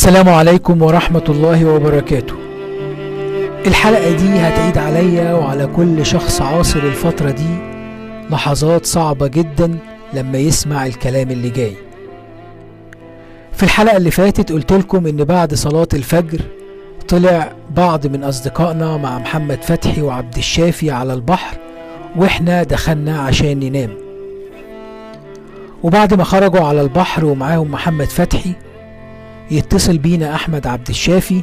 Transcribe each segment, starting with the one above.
السلام عليكم ورحمة الله وبركاته. الحلقة دي هتعيد عليا وعلى كل شخص عاصر الفترة دي لحظات صعبة جدا لما يسمع الكلام اللي جاي. في الحلقة اللي فاتت قلت لكم إن بعد صلاة الفجر طلع بعض من أصدقائنا مع محمد فتحي وعبد الشافي على البحر وإحنا دخلنا عشان ننام. وبعد ما خرجوا على البحر ومعاهم محمد فتحي يتصل بينا أحمد عبد الشافي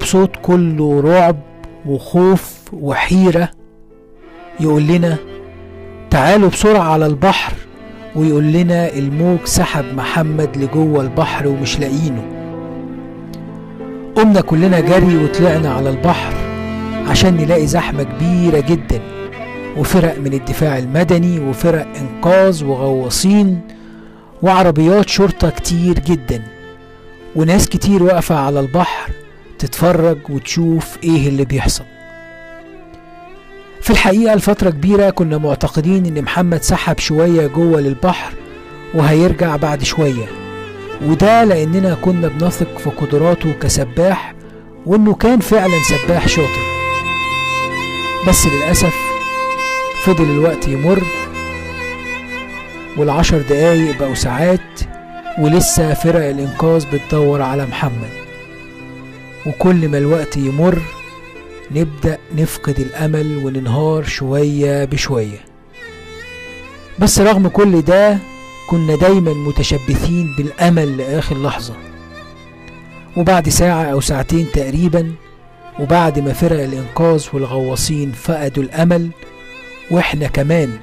بصوت كله رعب وخوف وحيرة. يقول لنا تعالوا بسرعة على البحر ويقول لنا الموج سحب محمد لجوه البحر ومش لاقينه قمنا كلنا جري وطلعنا على البحر عشان نلاقي زحمة كبيرة جدا وفرق من الدفاع المدني وفرق إنقاذ وغواصين وعربيات شرطة كتير جدا. وناس كتير واقفة على البحر تتفرج وتشوف إيه اللي بيحصل. في الحقيقة لفترة كبيرة كنا معتقدين إن محمد سحب شوية جوه للبحر وهيرجع بعد شوية. وده لأننا كنا بنثق في قدراته كسباح وإنه كان فعلا سباح شاطر. بس للأسف فضل الوقت يمر والعشر دقايق بقوا ساعات ولسه فرق الإنقاذ بتدور على محمد. وكل ما الوقت يمر نبدأ نفقد الأمل وننهار شوية بشوية. بس رغم كل ده كنا دايما متشبثين بالأمل لآخر لحظة. وبعد ساعة أو ساعتين تقريبا وبعد ما فرق الإنقاذ والغواصين فقدوا الأمل وإحنا كمان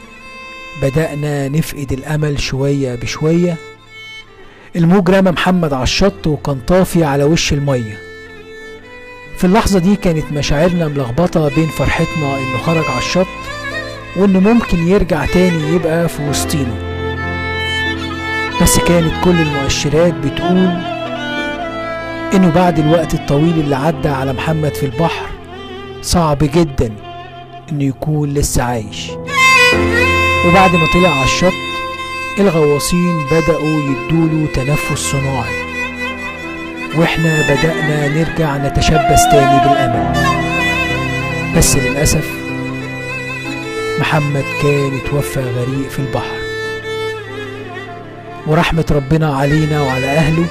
بدأنا نفقد الأمل شوية بشوية الموج رمى محمد على الشط وكان طافي على وش المية. في اللحظة دي كانت مشاعرنا ملخبطة بين فرحتنا إنه خرج على الشط وإنه ممكن يرجع تاني يبقى في وسطينا. بس كانت كل المؤشرات بتقول إنه بعد الوقت الطويل اللي عدى على محمد في البحر صعب جدا إنه يكون لسه عايش. وبعد ما طلع على الشط الغواصين بدأوا يدوله تنفس صناعي. وإحنا بدأنا نرجع نتشبث تاني بالأمل. بس للأسف محمد كان اتوفى غريق في البحر. ورحمة ربنا علينا وعلى أهله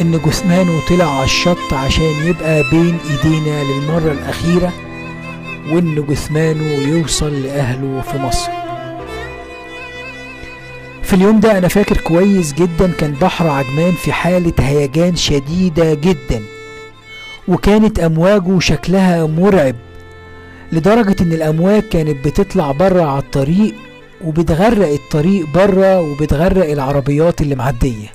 إن جثمانه طلع على الشط عشان يبقى بين إيدينا للمرة الأخيرة وإن جثمانه يوصل لأهله في مصر. في اليوم ده أنا فاكر كويس جدا كان بحر عجمان في حالة هيجان شديدة جدا وكانت أمواجه شكلها مرعب لدرجة إن الأمواج كانت بتطلع بره على الطريق وبتغرق الطريق بره وبتغرق العربيات اللي معدية.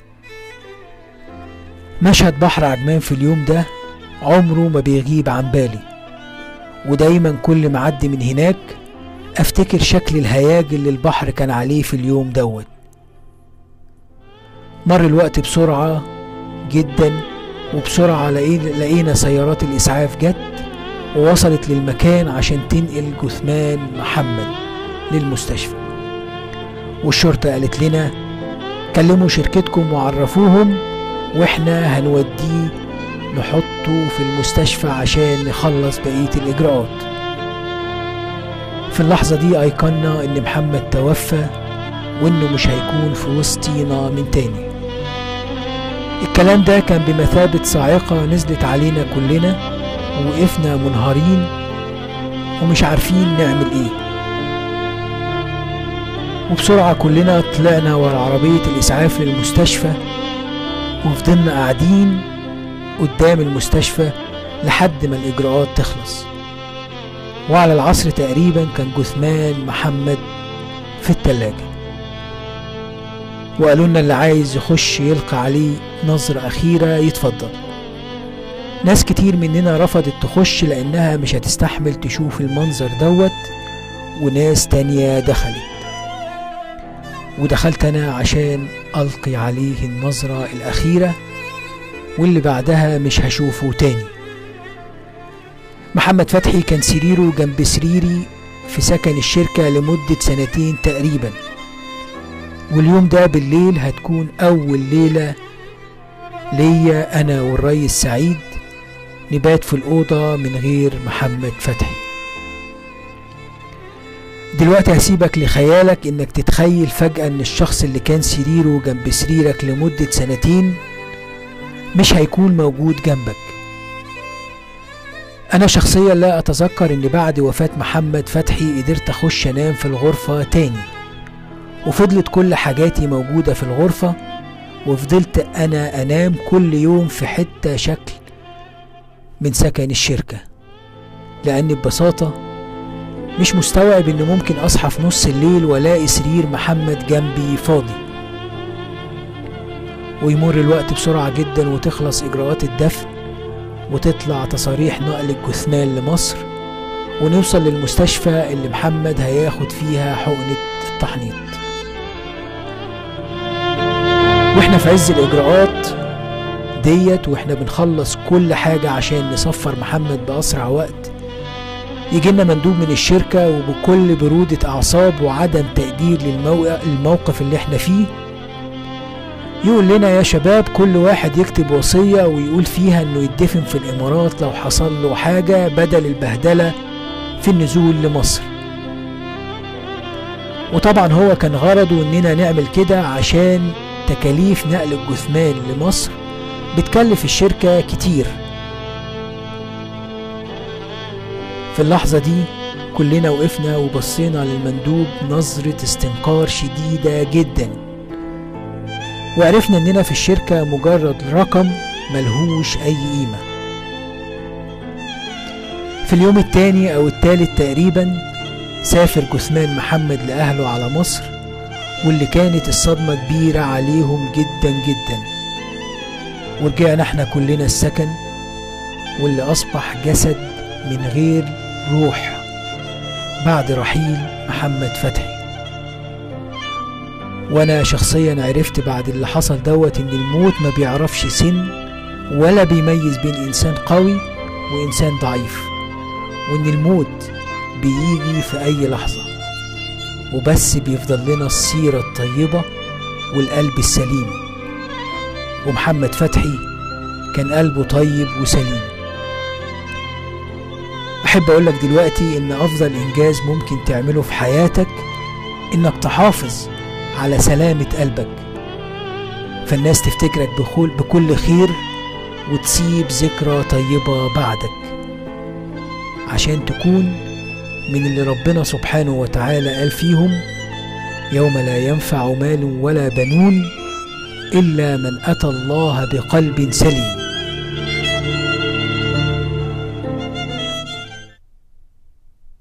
مشهد بحر عجمان في اليوم ده عمره ما بيغيب عن بالي ودايما كل ما أعدي من هناك أفتكر شكل الهياج اللي البحر كان عليه في اليوم دوت. مر الوقت بسرعة جدا وبسرعة لقينا سيارات الإسعاف جت ووصلت للمكان عشان تنقل جثمان محمد للمستشفى. والشرطة قالت لنا كلموا شركتكم وعرفوهم وإحنا هنوديه نحطه في المستشفى عشان نخلص بقية الإجراءات. في اللحظة دي أيقنا إن محمد توفى وإنه مش هيكون في وسطينا من تاني. الكلام ده كان بمثابة صاعقة نزلت علينا كلنا ووقفنا منهارين ومش عارفين نعمل إيه. وبسرعة كلنا طلعنا ورا عربية الإسعاف للمستشفى وفضلنا قاعدين قدام المستشفى لحد ما الإجراءات تخلص. وعلى العصر تقريبا كان جثمان محمد في التلاجة. وقالوا لنا اللي عايز يخش يلقى عليه نظرة أخيرة يتفضل. ناس كتير مننا رفضت تخش لأنها مش هتستحمل تشوف المنظر دوت وناس تانية دخلت. ودخلت أنا عشان ألقي عليه النظرة الأخيرة واللي بعدها مش هشوفه تاني. محمد فتحي كان سريره جنب سريري في سكن الشركة لمدة سنتين تقريبا. واليوم ده بالليل هتكون أول ليلة ليا أنا والريس سعيد نبات في الأوضة من غير محمد فتحي. دلوقتي هسيبك لخيالك إنك تتخيل فجأة إن الشخص اللي كان سريره جنب سريرك لمدة سنتين مش هيكون موجود جنبك. أنا شخصيا لا أتذكر إن بعد وفاة محمد فتحي قدرت أخش أنام في الغرفة تاني. وفضلت كل حاجاتي موجودة في الغرفة وفضلت أنا أنام كل يوم في حتة شكل من سكن الشركة. لاني ببساطة مش مستوعب ان ممكن أصحى في نص الليل وألاقي سرير محمد جنبي فاضي. ويمر الوقت بسرعة جدا وتخلص إجراءات الدفن وتطلع تصاريح نقل الجثمان لمصر ونوصل للمستشفى اللي محمد هياخد فيها حقنة التحنيط. في عز الإجراءات ديت وإحنا بنخلص كل حاجة عشان نصفر محمد بأسرع وقت. يجي لنا مندوب من الشركة وبكل برودة أعصاب وعدم تقدير للموقف اللي إحنا فيه. يقول لنا يا شباب كل واحد يكتب وصية ويقول فيها إنه يدفن في الإمارات لو حصل له حاجة بدل البهدلة في النزول لمصر. وطبعا هو كان غرضه إننا نعمل كده عشان تكاليف نقل الجثمان لمصر بتكلف الشركة كتير. في اللحظة دي كلنا وقفنا وبصينا للمندوب نظرة استنكار شديدة جدا. وعرفنا إننا في الشركة مجرد رقم ملهوش أي قيمة. في اليوم التاني أو التالت تقريبا سافر جثمان محمد لأهله على مصر واللي كانت الصدمة كبيرة عليهم جدا جدا. ورجعنا إحنا كلنا السكن واللي أصبح جسد من غير روح بعد رحيل محمد فتحي. وأنا شخصيا عرفت بعد اللي حصل دوت إن الموت ما بيعرفش سن ولا بيميز بين إنسان قوي وإنسان ضعيف وإن الموت بيجي في أي لحظة. وبس بيفضل لنا السيرة الطيبة والقلب السليم. ومحمد فتحي كان قلبه طيب وسليم. أحب أقولك دلوقتي إن أفضل إنجاز ممكن تعمله في حياتك إنك تحافظ على سلامة قلبك. فالناس تفتكرك بخول بكل خير وتسيب ذكرى طيبة بعدك. عشان تكون من اللي ربنا سبحانه وتعالى قال فيهم يوم لا ينفع مال ولا بنون إلا من أتى الله بقلب سليم.